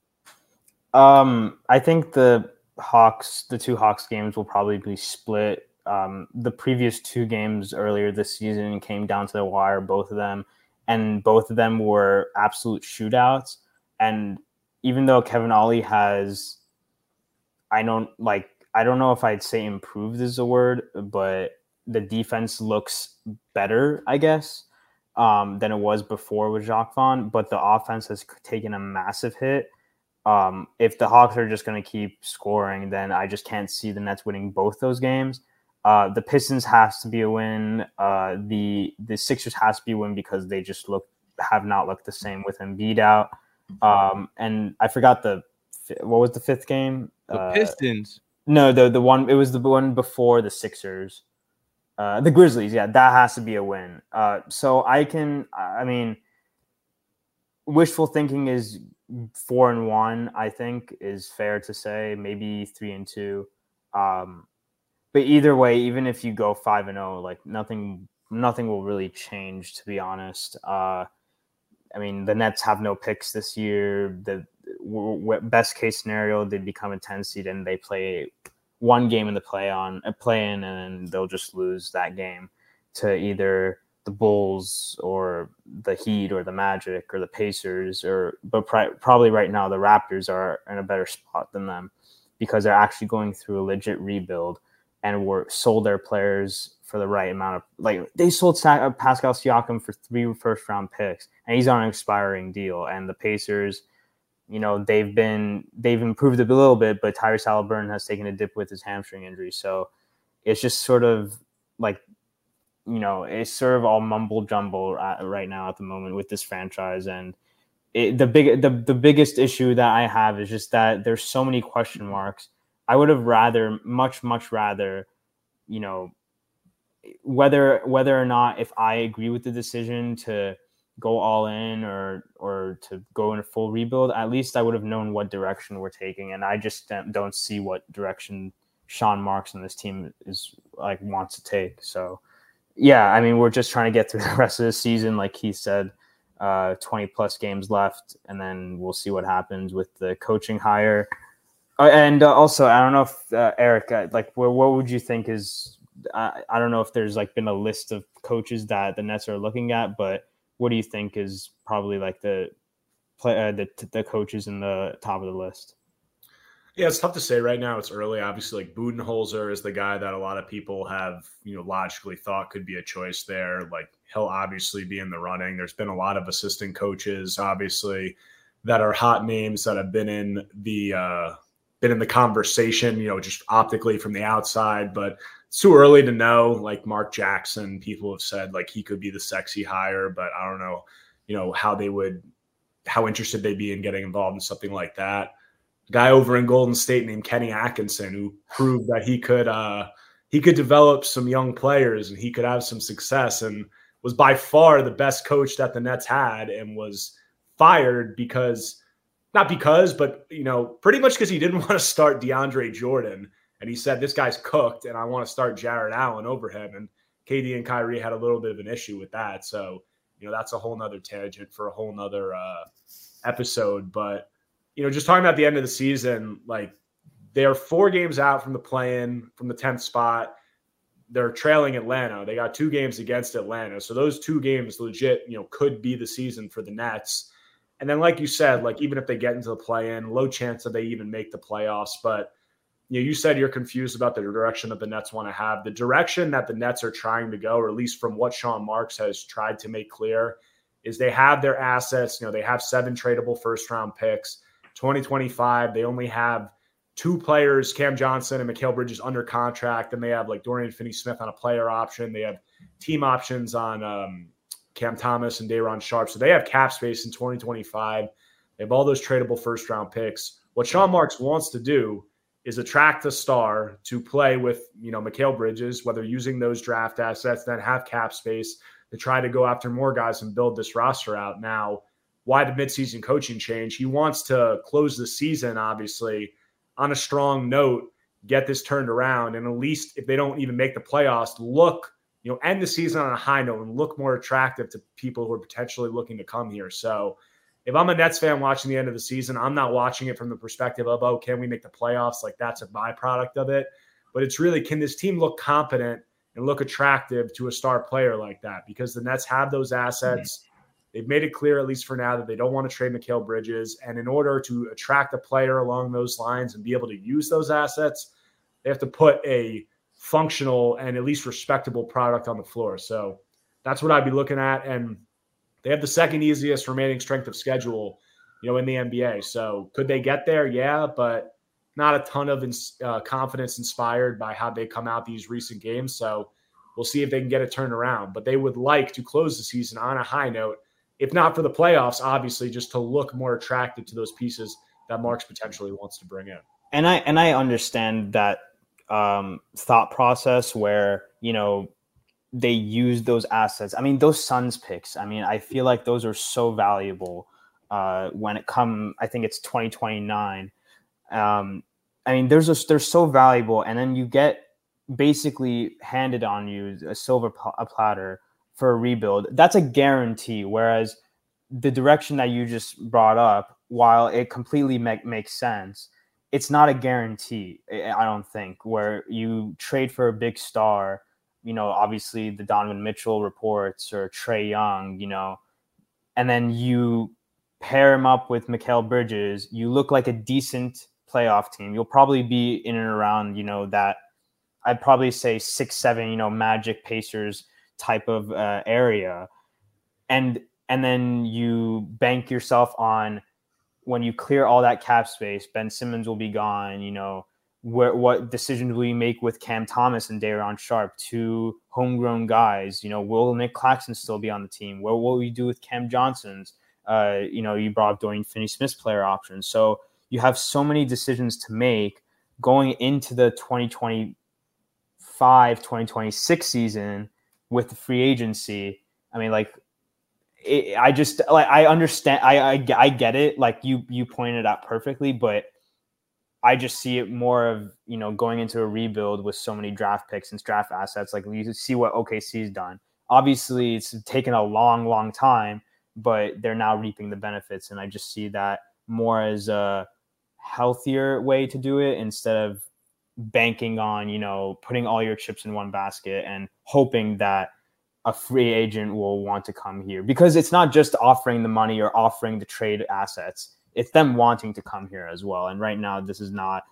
Um, I think the Hawks, the two Hawks games will probably be split. Um, the previous two games earlier this season came down to the wire, both of them, and both of them were absolute shootouts. And even though Kevin Ollie has, I don't like, I don't know if I'd say improved is a word, but the defense looks better, I guess, um, than it was before with Jacque Vaughn. But the offense has taken a massive hit. Um, if the Hawks are just going to keep scoring, then I just can't see the Nets winning both those games. Uh, the Pistons has to be a win. Uh, the the Sixers has to be a win because they just look have not looked the same with Embiid out. Um, and I forgot the what was the fifth game? The Uh, Pistons. no, the the one it was the one before the Sixers. Uh, the Grizzlies, yeah, that has to be a win. Uh, so I can, I mean, wishful thinking is four and one. I think is fair to say, maybe three and two. Um, but either way, even if you go five and zero, like nothing, nothing will really change. To be honest, uh, I mean, the Nets have no picks this year. The best case scenario, they become a ten seed and they play one game in the play on a play in, and they'll just lose that game to either the Bulls or the Heat or the Magic or the Pacers or but probably right now the Raptors are in a better spot than them because they're actually going through a legit rebuild and were sold their players for the right amount of like they sold uh, Pascal Siakam for three first round picks and he's on an expiring deal and the Pacers you know they've been they've improved a little bit but Tyrese Haliburton has taken a dip with his hamstring injury so it's just sort of like you know, it's sort of all mumble jumble right now at the moment with this franchise. And it, the big, the, the biggest issue that I have is just that there's so many question marks. I would have rather, much, much rather, you know, whether whether or not if I agree with the decision to go all in or or to go in a full rebuild, at least I would have known what direction we're taking. And I just don't see what direction Sean Marks and this team is like wants to take. So yeah, I mean, we're just trying to get through the rest of the season, like he said. Uh, 20 plus games left, and then we'll see what happens with the coaching hire. Uh, and uh, also, I don't know if uh, Erik, uh, like, what, what would you think is? I, I don't know if there's like been a list of coaches that the Nets are looking at, but what do you think is probably like the play uh, the the coaches in the top of the list? Yeah, it's tough to say right now. It's early. Obviously, like Budenholzer is the guy that a lot of people have, you know, logically thought could be a choice there. Like he'll obviously be in the running. There's been a lot of assistant coaches, obviously, that are hot names that have been in the uh, been in the conversation. You know, just optically from the outside, but it's too early to know. Like Mark Jackson, people have said like he could be the sexy hire, but I don't know, you know, how they would, how interested they'd be in getting involved in something like that guy over in Golden State named Kenny Atkinson who proved that he could uh, he could develop some young players and he could have some success and was by far the best coach that the Nets had and was fired because not because but you know pretty much because he didn't want to start DeAndre Jordan and he said this guy's cooked and I want to start Jarrett Allen over him and KD and Kyrie had a little bit of an issue with that so you know that's a whole nother tangent for a whole nother uh, episode but you know, just talking about the end of the season, like they're four games out from the play-in, from the 10th spot. They're trailing Atlanta. They got two games against Atlanta. So those two games legit, you know, could be the season for the Nets. And then, like you said, like even if they get into the play-in, low chance that they even make the playoffs. But you know, you said you're confused about the direction that the Nets want to have. The direction that the Nets are trying to go, or at least from what Sean Marks has tried to make clear, is they have their assets. You know, they have seven tradable first round picks 2025. They only have two players, Cam Johnson and Mikal Bridges, under contract. and they have like Dorian Finney Smith on a player option. They have team options on um, Cam Thomas and Day'Ron Sharpe. So they have cap space in 2025. They have all those tradable first round picks. What Sean Marks wants to do is attract a star to play with, you know, Mikal Bridges, whether using those draft assets, then have cap space to try to go after more guys and build this roster out. Now, why the midseason coaching change. He wants to close the season, obviously, on a strong note, get this turned around, and at least if they don't even make the playoffs, look, you know, end the season on a high note and look more attractive to people who are potentially looking to come here. So if I'm a Nets fan watching the end of the season, I'm not watching it from the perspective of, oh, can we make the playoffs? Like that's a byproduct of it. But it's really, can this team look competent and look attractive to a star player like that? Because the Nets have those assets. Mm-hmm They've made it clear, at least for now, that they don't want to trade Mikal Bridges. And in order to attract a player along those lines and be able to use those assets, they have to put a functional and at least respectable product on the floor. So that's what I'd be looking at. And they have the second easiest remaining strength of schedule, you know, in the NBA. So could they get there? Yeah, but not a ton of uh, confidence inspired by how they come out these recent games. So we'll see if they can get it turned around. But they would like to close the season on a high note if not for the playoffs, obviously, just to look more attractive to those pieces that Marks potentially wants to bring in. And I and I understand that um, thought process where you know they use those assets. I mean, those Suns picks. I mean, I feel like those are so valuable uh, when it come. I think it's twenty twenty nine. Um, I mean, there's a, they're so valuable, and then you get basically handed on you a silver pl- a platter for a rebuild, that's a guarantee. Whereas the direction that you just brought up, while it completely make, makes sense, it's not a guarantee. I don't think where you trade for a big star you know, obviously the Donovan Mitchell reports or Trae Young, you know, and then you pair him up with Mikal Bridges, you look like a decent playoff team. You'll probably be in and around, you know, that I'd probably say six, seven, you know, Magic Pacers type of uh, area, and and then you bank yourself on when you clear all that cap space. Ben Simmons will be gone. You know, where what decisions will you make with Cam Thomas and Day'Ron Sharpe, two homegrown guys? You know, will Nic Claxton still be on the team? What will you do with Cam Johnson's? Uh, you know, you brought up Dorian Finney-Smith's player options. So you have so many decisions to make going into the 2025 2026 season with the free agency. I mean, like, it, I just like I understand. I, I I get it. Like you you pointed out perfectly, but I just see it more of you know going into a rebuild with so many draft picks and draft assets. Like you see what OKC's done. Obviously, it's taken a long, long time, but they're now reaping the benefits, and I just see that more as a healthier way to do it instead of banking on you know putting all your chips in one basket and hoping that a free agent will want to come here. Because it's not just offering the money or offering the trade assets. It's them wanting to come here as well. And right now this is not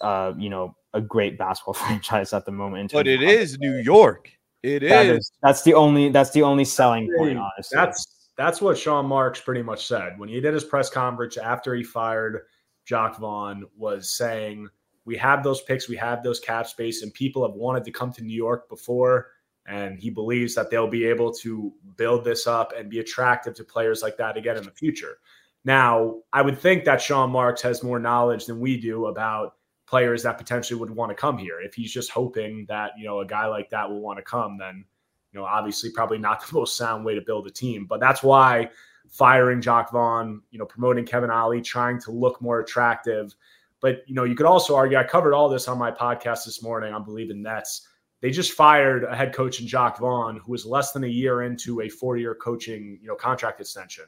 uh you know a great basketball franchise at the moment but it is new york. It that is. is. that's the only that's the only selling point honestly. That's that's what Sean Marks pretty much said. When he did his press conference after he fired Jacque Vaughn was saying, We have those picks, we have those cap space, and people have wanted to come to New York before. And he believes that they'll be able to build this up and be attractive to players like that again in the future. Now, I would think that Sean Marks has more knowledge than we do about players that potentially would want to come here. If he's just hoping that, you know, a guy like that will want to come, then, you know, obviously probably not the most sound way to build a team. But that's why firing Jacque Vaughn, you know, promoting Kevin Ollie, trying to look more attractive. But, you know, you could also argue, I covered all this on my podcast this morning on Believe in Nets. They just fired a head coach in Jacque Vaughn, who was less than a year into a four-year coaching, you know, contract extension.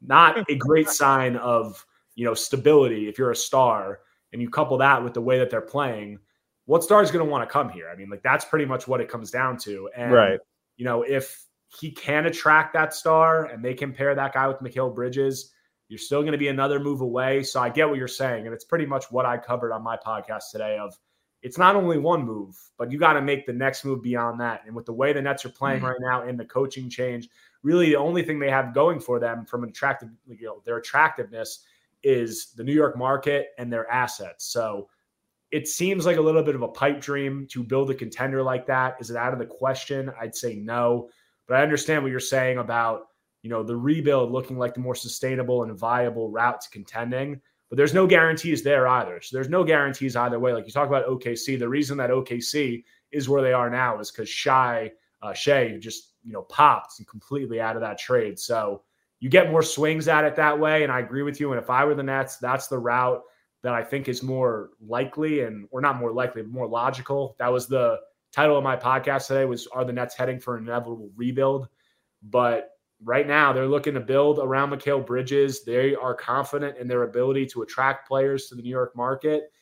Not a great sign of, you know, stability if you're a star and you couple that with the way that they're playing. What star is going to want to come here? I mean, like that's pretty much what it comes down to. And Right. you know, if he can attract that star and they can pair that guy with Mikal Bridges, you're still going to be another move away. So I get what you're saying. And it's pretty much what I covered on my podcast today of it's not only one move, but you got to make the next move beyond that. And with the way the Nets are playing mm. right now in the coaching change, really the only thing they have going for them from an attractive, you know, their attractiveness is the New York market and their assets. So it seems like a little bit of a pipe dream to build a contender like that. Is it out of the question? I'd say no. But I understand what you're saying about, you know, the rebuild looking like the more sustainable and viable route to contending. But there's no guarantees there either. So there's no guarantees either way. Like you talk about OKC, the reason that OKC is where they are now is because Shy uh, Shai just you know popped completely out of that trade. So you get more swings at it that way, and I agree with you. And if I were the Nets, that's the route that I think is more likely and or not more likely, but more logical. That was the title of my podcast today was are the Nets heading for an inevitable rebuild? But right now they're looking to build around Mikal Bridges. They are confident in their ability to attract players to the New York market.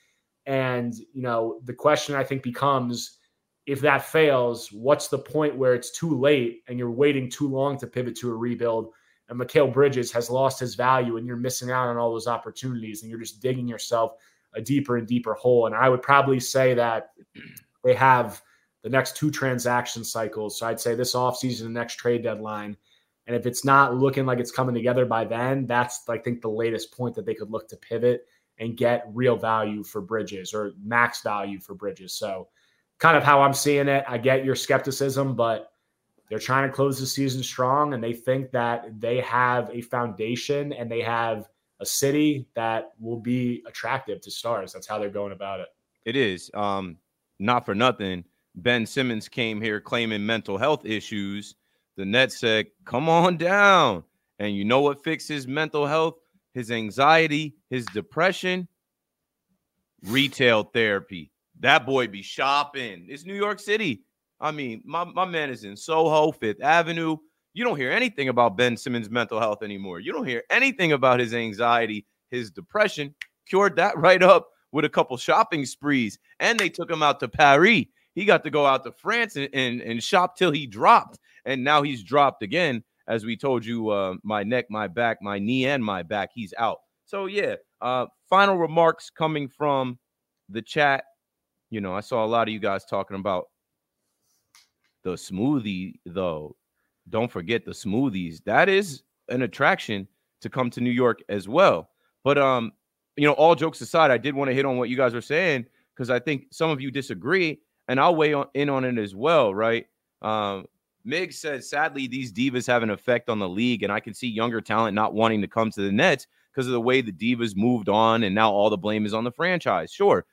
And, you know, the question I think becomes if that fails, what's the point where it's too late and you're waiting too long to pivot to a rebuild? And Mikal Bridges has lost his value and you're missing out on all those opportunities and you're just digging yourself a deeper and deeper hole. And I would probably say that they have the next two transaction cycles. So I'd say this offseason, the next trade deadline. And if it's not looking like it's coming together by then, that's I think the latest point that they could look to pivot and get real value for Bridges or max value for Bridges. So kind of how I'm seeing it. I get your skepticism, but they're trying to close the season strong and they think that they have a foundation and they have a city that will be attractive to stars. That's how they're going about it. It is. Um, not for nothing. Ben Simmons came here claiming mental health issues. The Nets said, come on down. And you know what fixes mental health? His anxiety, his depression, retail therapy. That boy be shopping. It's New York City. I mean, my, my man is in Soho, Fifth Avenue. You don't hear anything about Ben Simmons' mental health anymore. You don't hear anything about his anxiety, his depression. Cured that right up with a couple shopping sprees. And they took him out to Paris. He got to go out to France and, and, and shop till he dropped. And now he's dropped again. As we told you, uh, my neck, my back, my knee, and my back, he's out. So, yeah, uh, final remarks coming from the chat. You know, I saw a lot of you guys talking about the smoothie, though. Don't forget the smoothies. That is an attraction to come to New York as well. But um, you know, all jokes aside, I did want to hit on what you guys were saying because I think some of you disagree, and I'll weigh on, in on it as well, right? Um, Mig says, sadly, these divas have an effect on the league, and I can see younger talent not wanting to come to the Nets because of the way the divas moved on, and now all the blame is on the franchise. Sure,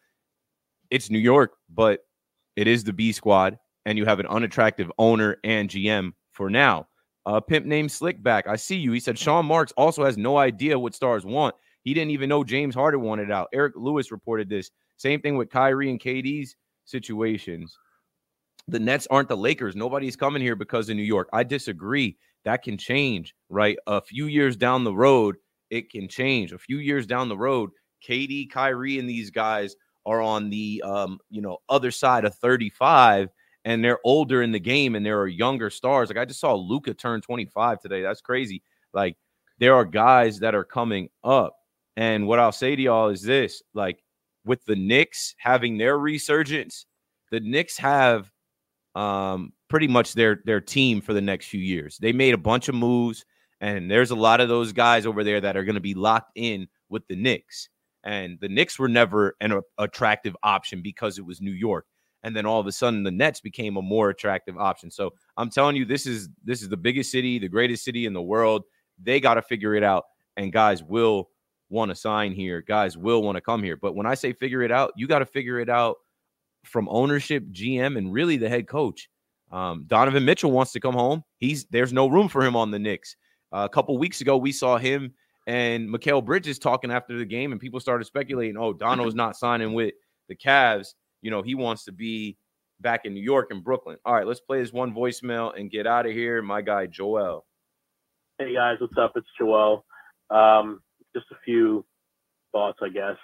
it's New York, but it is the B squad, and you have an unattractive owner and GM for now. A pimp named Slickback, I see you. He said Sean Marks also has no idea what stars want. He didn't even know James Harden wanted out. Eric Lewis reported this. Same thing with Kyrie and KD's situations. The Nets aren't the Lakers. Nobody's coming here because of New York. I disagree. That can change, right? A few years down the road, it can change. A few years down the road, KD, Kyrie, and these guys are on the um, you know, other side of 35 and they're older in the game and there are younger stars. Like I just saw Luka turn 25 today. That's crazy. Like there are guys that are coming up. And what I'll say to y'all is this like with the Knicks having their resurgence, the Knicks have um pretty much their their team for the next few years. They made a bunch of moves and there's a lot of those guys over there that are going to be locked in with the Knicks. And the Knicks were never an attractive option because it was New York and then all of a sudden the Nets became a more attractive option. So I'm telling you, this is this is the biggest city, the greatest city in the world. They got to figure it out, and guys will want to sign here. Guys will want to come here. But when I say figure it out, you got to figure it out from ownership, GM, and really the head coach. Um, Donovan Mitchell wants to come home. He's there's no room for him on the Knicks. Uh, a couple weeks ago, we saw him and Mikal Bridges talking after the game, and people started speculating, "Oh, Dono's not signing with the Cavs." you know, he wants to be back in New York and Brooklyn. All right, let's play this one voicemail and get out of here. My guy Joel. Hey guys, what's up? It's Joel. Um, just a few thoughts, I guess.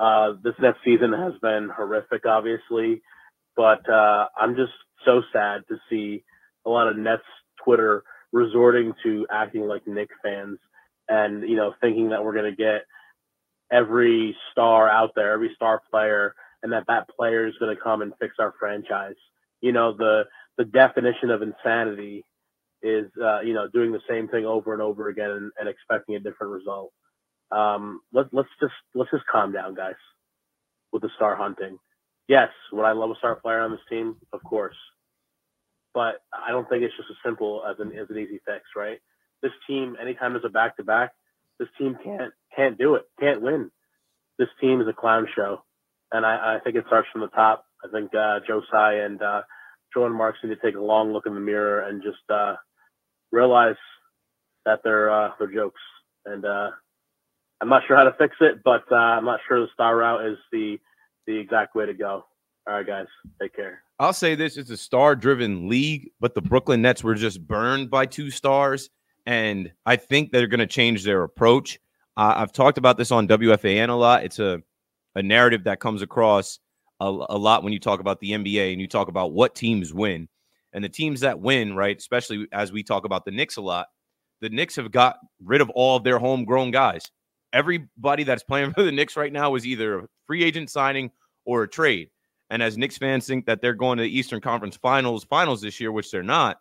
Uh, this next season has been horrific, obviously, but uh, I'm just so sad to see a lot of Nets Twitter resorting to acting like Knick fans and you know thinking that we're going to get every star out there, every star player and that that player is going to come and fix our franchise. You know, the the definition of insanity is uh, you know doing the same thing over and over again and, and expecting a different result. Um, let's let's just let's just calm down, guys, with the star hunting. Yes, would I love a star player on this team? Of course, but I don't think it's just as simple as an as an easy fix, right? This team, anytime there's a back to back, this team can't can't do it, can't win. This team is a clown show and I, I think it starts from the top. I think uh, and uh, Jordan Marks need to take a long look in the mirror and just uh, realize that they're uh, they're jokes. And uh, I'm not sure how to fix it, but uh, I'm not sure the star route is the the exact way to go. All right, guys, take care. I'll say this: it's a star-driven league, but the Brooklyn Nets were just burned by two stars, and I think they're going to change their approach. Uh, I've talked about this on WFAN a lot. It's a a narrative that comes across a, a, lot when you talk about the NBA and you talk about what teams win. And the teams that win, right, especially as we talk about the Knicks a lot, the Knicks have got rid of all of their homegrown guys. Everybody that's playing for the Knicks right now is either a free agent signing or a trade. And as Knicks fans think that they're going to the Eastern Conference Finals finals this year, which they're not,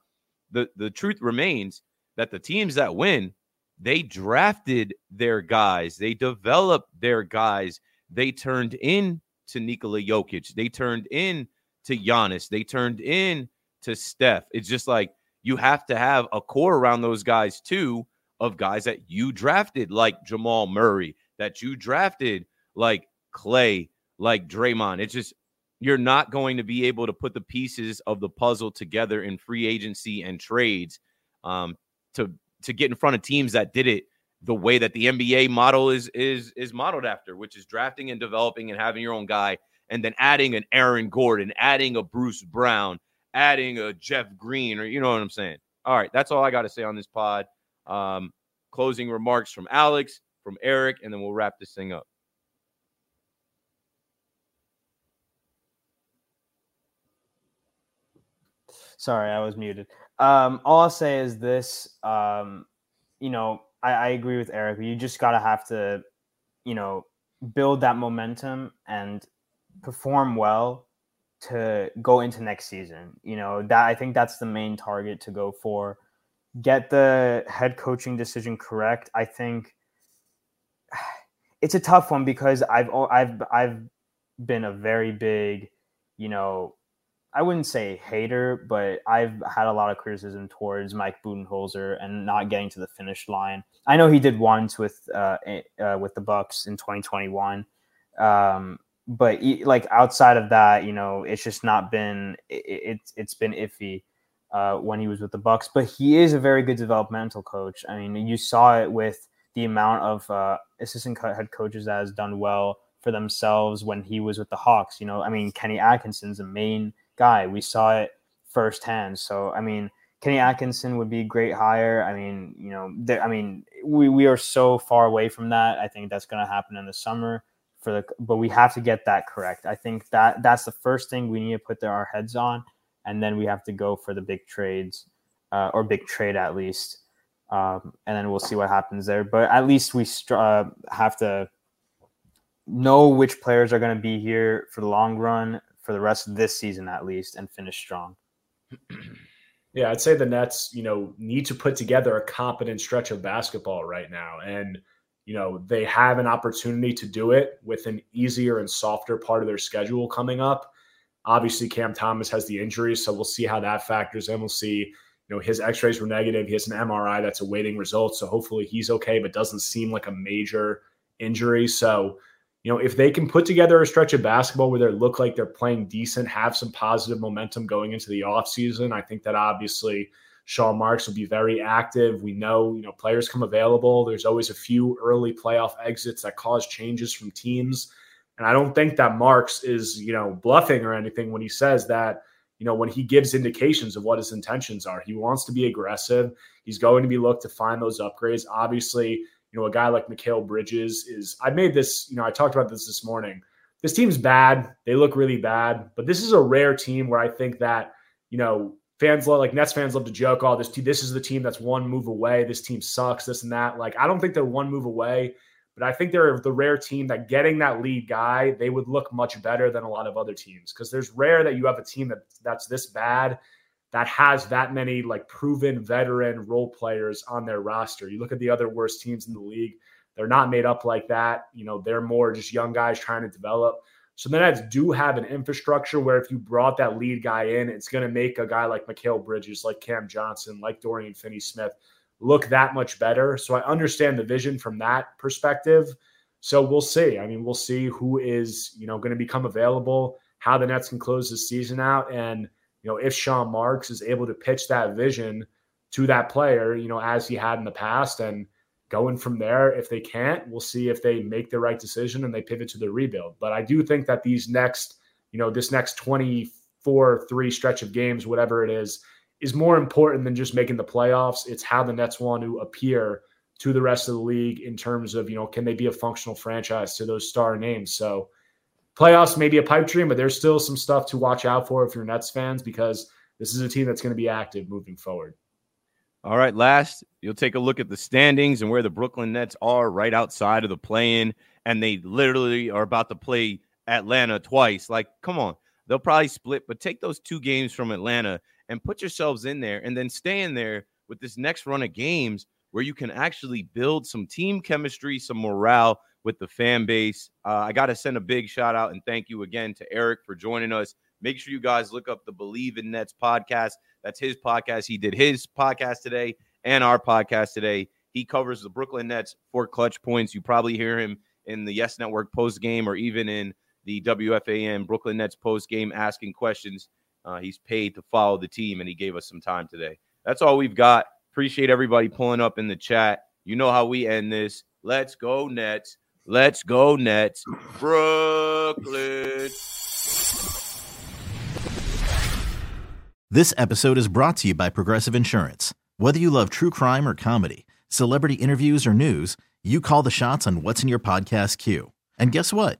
the, the truth remains that the teams that win, they drafted their guys, they developed their guys, they turned in to Nikola Jokic. They turned in to Giannis. They turned in to Steph. It's just like you have to have a core around those guys too of guys that you drafted like Jamal Murray, that you drafted like Klay, like Draymond. It's just you're not going to be able to put the pieces of the puzzle together in free agency and trades um, to to get in front of teams that did it the way that the NBA model is is is modeled after, which is drafting and developing and having your own guy, and then adding an Aaron Gordon, adding a Bruce Brown, adding a Jeff Green, or you know what I'm saying. All right, that's all I got to say on this pod. Um, closing remarks from Alex, from Erik, and then we'll wrap this thing up. Sorry, I was muted. Um, all I'll say is this. Um, you know, I, I agree with Erik. You just gotta have to, you know, build that momentum and perform well to go into next season. You know, that I think that's the main target to go for. Get the head coaching decision correct. I think it's a tough one because I've I've I've been a very big, you know, I wouldn't say hater, but I've had a lot of criticism towards Mike Budenholzer and not getting to the finish line. I know he did once with uh, uh with the Bucks in 2021, um, but like outside of that, you know, it's just not been it, it's it's been iffy uh, when he was with the Bucks. But he is a very good developmental coach. I mean, you saw it with the amount of uh, assistant head coaches that has done well for themselves when he was with the Hawks. You know, I mean, Kenny Atkinson's a main guy. We saw it firsthand. So, I mean, Kenny Atkinson would be a great hire. I mean, you know, I mean, we, we are so far away from that. I think that's going to happen in the summer for the, but we have to get that correct. I think that that's the first thing we need to put our heads on. And then we have to go for the big trades uh, or big trade at least. Um, and then we'll see what happens there. But at least we uh, have to know which players are going to be here for the long run for the rest of this season at least and finish strong. Yeah, I'd say the Nets, you know, need to put together a competent stretch of basketball right now. And, you know, they have an opportunity to do it with an easier and softer part of their schedule coming up. Obviously, Cam Thomas has the injury, so we'll see how that factors in. We'll see, you know, his x-rays were negative. He has an MRI that's awaiting results. So hopefully he's okay, but doesn't seem like a major injury. So, you know, if they can put together a stretch of basketball where they look like they're playing decent, have some positive momentum going into the offseason, I think that obviously Sean Marks will be very active. We know, you know, players come available. There's always a few early playoff exits that cause changes from teams. And I don't think that Marks is, you know, bluffing or anything when he says that, you know, when he gives indications of what his intentions are. He wants to be aggressive. He's going to be looked to find those upgrades. Obviously, you know, a guy like Mikal Bridges is, I made this, you know, I talked about this this morning. This team's bad. They look really bad, but this is a rare team where I think that, you know, fans love, like Nets fans love to joke, oh, this team, this is the team that's one move away. This team sucks, this and that. Like, I don't think they're one move away, but I think they're the rare team that getting that lead guy, they would look much better than a lot of other teams because there's rare that you have a team that that's this bad that has that many like proven veteran role players on their roster. You look at the other worst teams in the league, they're not made up like that. You know, they're more just young guys trying to develop. So the Nets do have an infrastructure where if you brought that lead guy in, it's going to make a guy like Mikal Bridges, like Cam Johnson, like Dorian Finney Smith look that much better. So I understand the vision from that perspective. So we'll see. I mean, we'll see who is, you know, going to become available, how the Nets can close the season out. And you know, if Sean Marks is able to pitch that vision to that player, you know, as he had in the past and going from there, if they can't, we'll see if they make the right decision and they pivot to the rebuild. But I do think that these next, you know, this next 24 3 stretch of games, whatever it is, is more important than just making the playoffs. It's how the Nets want to appear to the rest of the league in terms of, you know, can they be a functional franchise to those star names? So playoffs may be a pipe dream, but there's still some stuff to watch out for if you're Nets fans because this is a team that's going to be active moving forward. All right, last, you'll take a look at the standings and where the Brooklyn Nets are right outside of the play in, and they literally are about to play Atlanta twice. Like, come on, they'll probably split, but take those two games from Atlanta and put yourselves in there and then stay in there with this next run of games where you can actually build some team chemistry, some morale, with the fan base. Uh, I got to send a big shout out and thank you again to Erik for joining us. Make sure you guys look up the Believe in Nets podcast. That's his podcast. He did his podcast today and our podcast today. He covers the Brooklyn Nets for clutch points. You probably hear him in the Yes Network post game or even in the WFAN Brooklyn Nets post game asking questions. Uh, he's paid to follow the team and he gave us some time today. That's all we've got. Appreciate everybody pulling up in the chat. You know how we end this. Let's go, Nets. Let's go, Nets. Brooklyn. This episode is brought to you by Progressive Insurance. Whether you love true crime or comedy, celebrity interviews or news, you call the shots on what's in your podcast queue. And guess what?